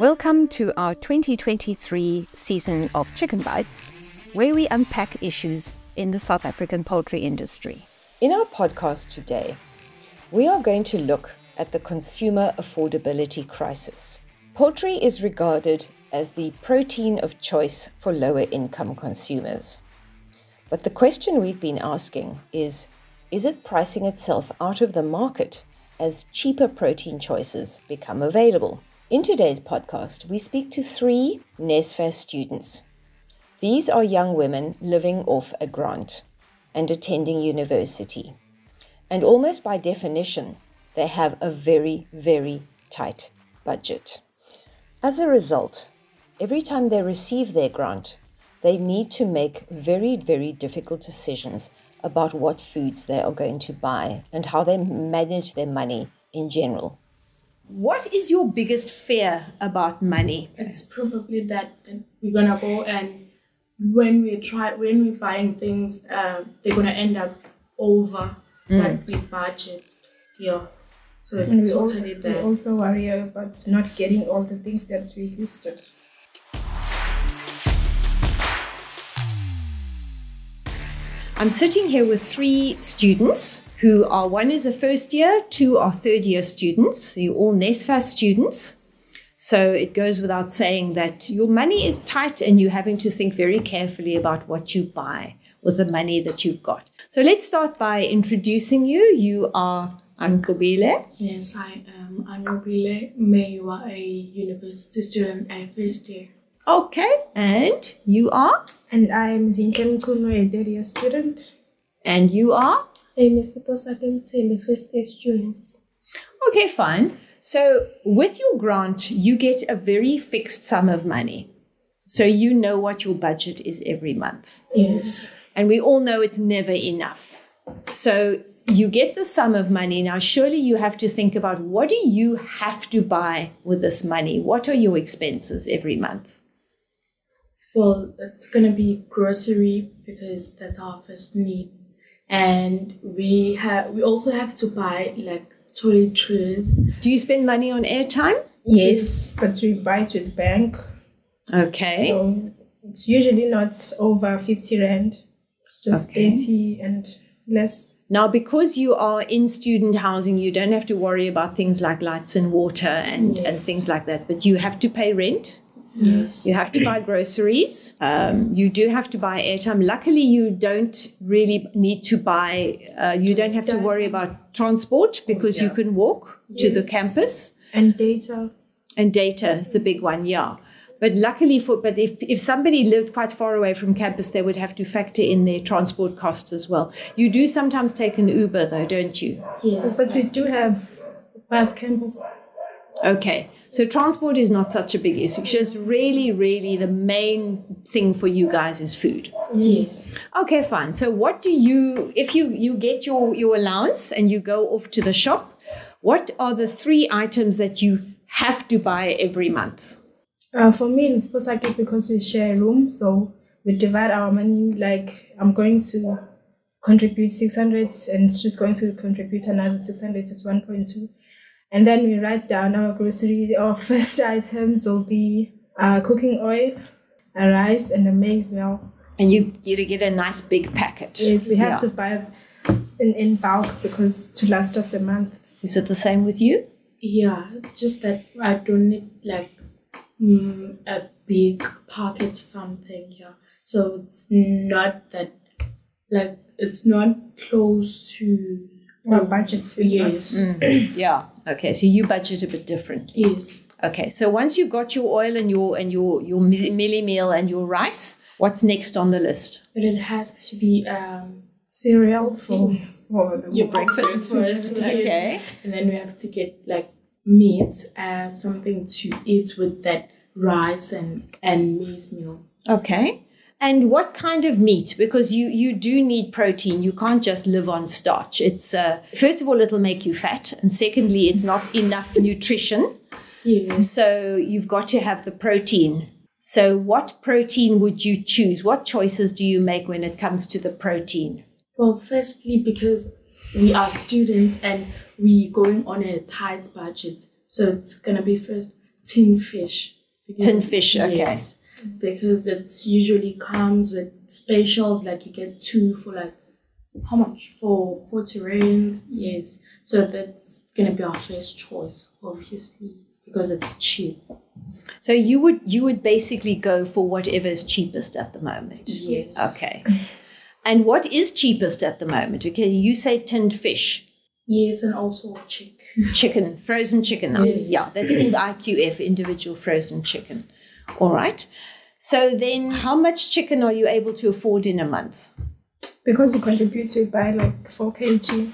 Welcome to our 2023 season of Chicken Bites, where we unpack issues in the South African poultry industry. In our podcast today, we are going to look at the consumer affordability crisis. Poultry is regarded as the protein of choice for lower income consumers. But the question we've been asking is is it pricing itself out of the market as cheaper protein choices become available? In today's podcast, we speak to three NSFAS students. These are young women living off a grant and attending university. And almost by definition, they have a very, very tight budget. As a result, every time they receive their grant, they need to make very, very difficult decisions about what foods they are going to buy and how they manage their money in general. What is your biggest fear about money? It's probably that we're gonna go and when we try when we're buying things, uh, they're gonna end up over mm. what we budget. Yeah. So it's and we totally also, We also worry about not getting all the things that we listed. I'm sitting here with three students who are one is a first year, two are third year students. You're all NSFAS students. So it goes without saying that your money is tight and you're having to think very carefully about what you buy with the money that you've got. So let's start by introducing you. You are Ankobile. Yes, I am Ankobile Maywa, a university student at first year. Okay, and you are? And I'm Zinkem Kuno, a third year student. And you are? I'm Mr. Posakem a first year student. Okay, fine. So with your grant, you get a very fixed sum of money. So you know what your budget is every month. Yes. And we all know it's never enough. So you get the sum of money. Now, surely you have to think about what do you have to buy with this money? What are your expenses every month? Well, it's going to be grocery because that's our first need. And we have we also have to buy like toiletries. Do you spend money on airtime? Yes, but we buy it the bank. Okay. So it's usually not over 50 rand. It's just okay. 80 and less. Now, because you are in student housing, you don't have to worry about things like lights and water and, yes. and things like that, but you have to pay rent. Yes. You have to buy groceries. Um, you do have to buy airtime. Luckily, you don't really need to buy, uh, you don't have to worry about transport because yeah. you can walk yes. to the campus. And data. And data is the big one, yeah. But luckily for, but if, if somebody lived quite far away from campus, they would have to factor in their transport costs as well. You do sometimes take an Uber though, don't you? Yes. But we do have bus campus. Okay, so transport is not such a big issue. Just really, really, the main thing for you guys is food. Yes. Okay, fine. So, what do you, if you you get your your allowance and you go off to the shop, what are the three items that you have to buy every month? Uh, for me, it's Posake because we share a room, so we divide our money. Like I'm going to contribute 600, and she's going to contribute another 600. It's 1.2 and then we write down our grocery. Our first items will be uh, cooking oil, a rice, and a maize meal. And you you get a nice big packet. Yes, we have yeah. to buy in, in bulk because to last us a month. Is it the same with you? Yeah, just that I don't need like mm, a big packet or something. Yeah, so it's not that like it's not close to our budgets. Yes. Mm. yeah. Okay, so you budget a bit different. Yes. Okay, so once you've got your oil and your and your your mealie meal and your rice, what's next on the list? But it has to be um, cereal for, for the your breakfast. breakfast okay, and then we have to get like meat, uh, something to eat with that rice and and maize meal. Okay. And what kind of meat? Because you you do need protein. You can't just live on starch. It's uh, first of all it'll make you fat, and secondly it's not enough nutrition. Yes. So you've got to have the protein. So what protein would you choose? What choices do you make when it comes to the protein? Well, firstly because we are students and we're going on a tight budget, so it's gonna be first tin fish. Tin fish, okay. Yes, because it's usually comes with specials like you get two for like how much for forty rands. Yes, so that's gonna be our first choice, obviously, because it's cheap. So you would you would basically go for whatever is cheapest at the moment. Yes. Okay. And what is cheapest at the moment? Okay, you say tinned fish, Yes, and also chick. chicken, frozen chicken. Yes. Yeah, that's called IQF, individual frozen chicken. All right. So then, how much chicken are you able to afford in a month? Because you contribute to buy like 4 kg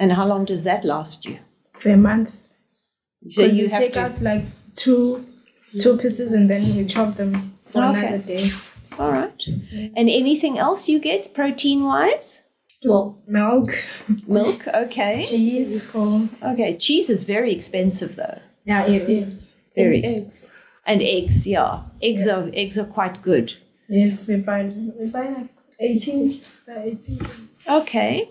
And how long does that last you? for a month. So you you take to. out like two two pieces and then you chop them for Okay. another day. All right. And anything else you get protein wise? Well, Milk, Milk. Okay. cheese Okay. Cheese is very expensive though. yeah, it is. Very. eggs. And eggs, yeah. Eggs are eggs are quite good. Yes, we buy we buy like 18, uh, 18. Okay.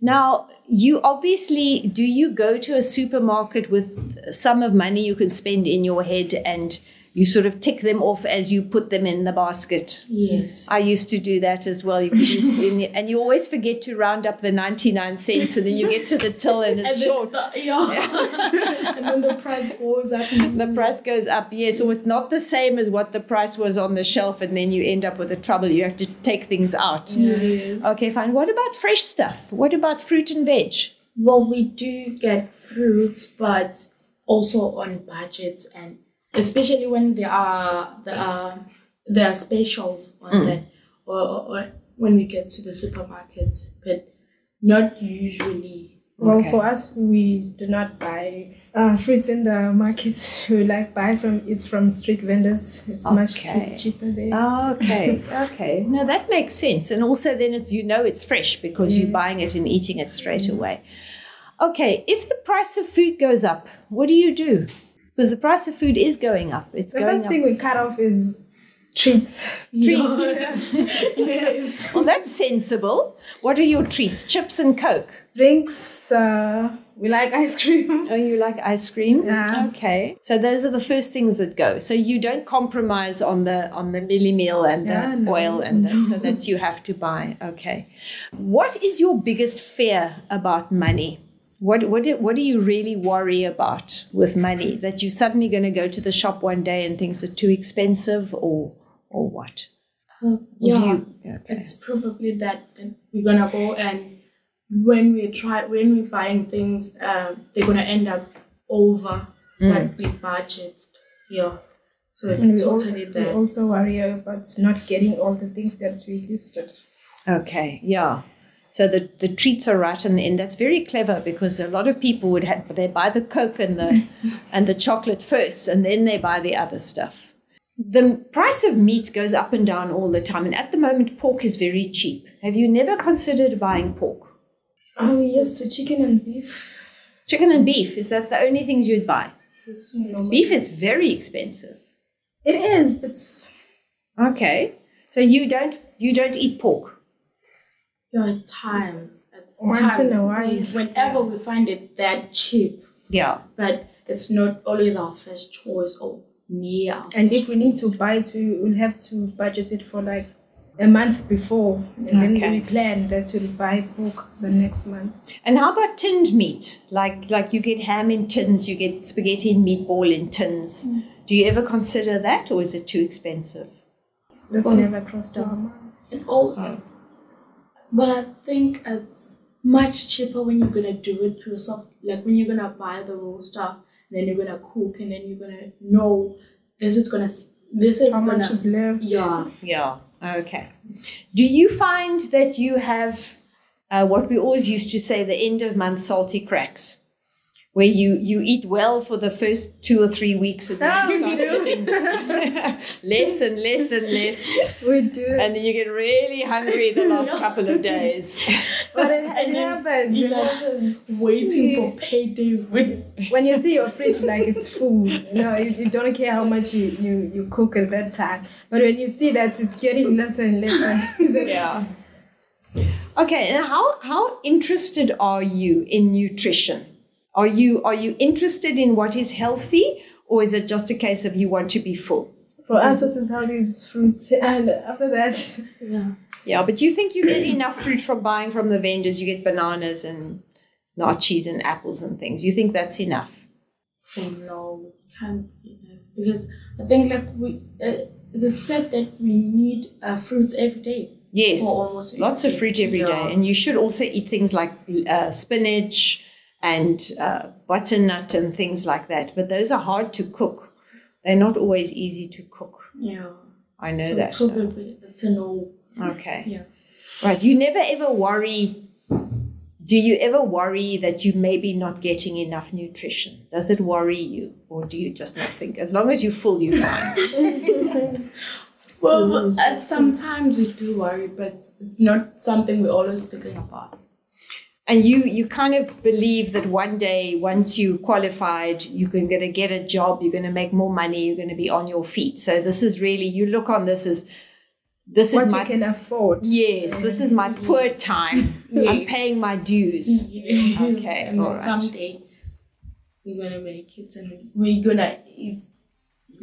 Now, you obviously do you go to a supermarket with a sum of money you can spend in your head and you sort of tick them off as you put them in the basket. yes. I used to do that as well. And you always forget to round up the 99 cents and then you get to the till and it's And short. the- yeah. and then the price goes up. The price goes up, yes. So it's not the same as what the price was on the shelf, and then you end up with the trouble. You have to take things out. Yes. Okay, fine. What about fresh stuff? What about fruit and veg? Well, we do get fruits, but also on budgets, and especially when there are there are there are specials on that, or, or, or when we get to the supermarkets, but not usually. Well, Okay. for us, we do not buy uh, fruits in the market. We like buy from it's from street vendors. It's much Okay. cheap- cheaper there. Okay, okay. No, that makes sense. And also, then it's, you know it's fresh because you're buying it and eating it straight away. Okay, if the price of food goes up, what do you do? Because the price of food is going up. It's the going first up. thing we cut off is treats. Treats. yes. Well, that's sensible. What are your treats? Chips and Coke. Drinks. Uh, we like ice cream. Oh, you like ice cream? Yeah. Okay. So those are the first things that go. So you don't compromise on the on the mealie meal and the Yeah, no. oil and that. So that's you have to buy. Okay. What is your biggest fear about money? What what do, what do you really worry about with money? That you're suddenly going to go to the shop one day and things are too expensive, or or what? Or yeah, do you? Okay. it's probably that we're gonna go and when we try when we're buying things, uh, they're gonna end up over what we budgeted. Yeah, so And we, it's al- totally we also worry about not getting all the things that we listed. Okay, yeah. So the, the treats are right in the end. That's very clever because a lot of people would have they buy the coke and the and the chocolate first, and then they buy the other stuff. The price of meat goes up and down all the time, and at the moment, pork is very cheap. Have you never considered buying pork? Oh yes, so chicken and beef. Chicken and beef is that the only things you'd buy? No, Beef is very expensive. It is, but Okay, so you don't you don't eat pork. Yeah, at times. At Once times, in a while. we- Whenever we find it that cheap, Yeah. but it's not always our first choice or near our and first if we need choice. to buy it, we will have to budget it for like a month before, and then we plan that we'll buy pork the next month. And how about tinned meat? Like like you get ham in tins, you get spaghetti and meatball in tins. Mm. Do you ever consider that, or is it too expensive? That's Oh. never crossed our minds. It's all, oh. But I think it's much cheaper when you're gonna do it yourself. Like when you're gonna buy the raw stuff, then you're gonna cook, and then you're gonna know this is gonna this is How gonna much is left? yeah. Yeah. Okay. Do you find that you have uh, what we always used to say the end of month salty cracks? Where you, you eat well for the first two or three weeks and then Ah, you start eating less and less and less. We do. And then you get really hungry the last couple of days. but it, it happens. It happens. Waiting for payday when When you see your fridge like it's full, you know, you, you don't care how much you, you, you cook at that time. But when you see that it's getting less and less, yeah. Okay, and how how interested are you in nutrition? Are you are you interested in what is healthy or is it just a case of you want to be full? For us, it is healthy these fruits, and after that, Yeah. Yeah, but you think you get enough fruit from buying from the vendors? You get bananas and naartjies and apples and things. You think that's enough? no, can't be enough because I think like we uh, it's said that we need uh, fruits every day. Yes, Or almost every lots of fruit every day, Yeah. and you should also eat things like uh, spinach and uh, butternut and things like that. But those are hard to cook. They're not always easy to cook. Yeah. I know so that. Probably it's a no. Okay. Yeah. Right. You never ever worry. Do you ever worry that you may be not getting enough nutrition? Does it worry you? Or do you just not think, as long as you're full, you're fine? Well, at sometimes we do worry, but it's not something we're always thinking about. And you you kind of believe that one day, once you qualified, you're going to get a job, you're going to make more money, you're going to be on your feet. So this is really, you look on this as, this is my can afford. Yes, this is my mm-hmm. poor time. I'm paying my dues. Yes. Okay, and then alright. someday we're gonna make it, and we're gonna eat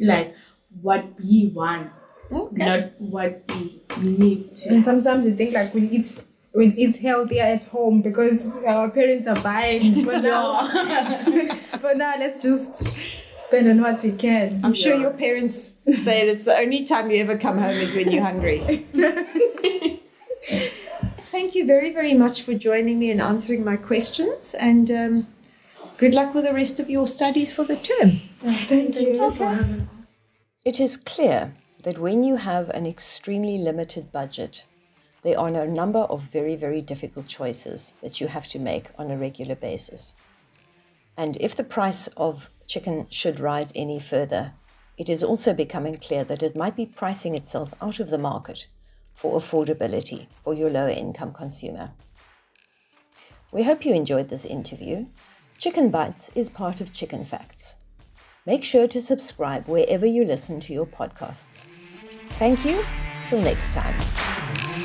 like what we want, Okay. not what we need to. And sometimes you think like we eat we eat healthier at home because our parents are buying. But now, but now let's just spend on what we can. I'm sure your parents say that's the only time you ever come home is when you're hungry. Thank you very, very much for joining me and answering my questions. And um, good luck with the rest of your studies for the term. Thank you. for. It is clear that when you have an extremely limited budget, there are a number of very, very difficult choices that you have to make on a regular basis. And if the price of chicken should rise any further, it is also becoming clear that it might be pricing itself out of the market for affordability for your lower income consumer. We hope you enjoyed this interview. Chicken Bites is part of Chicken Facts. Make sure to subscribe wherever you listen to your podcasts. Thank you. Till next time.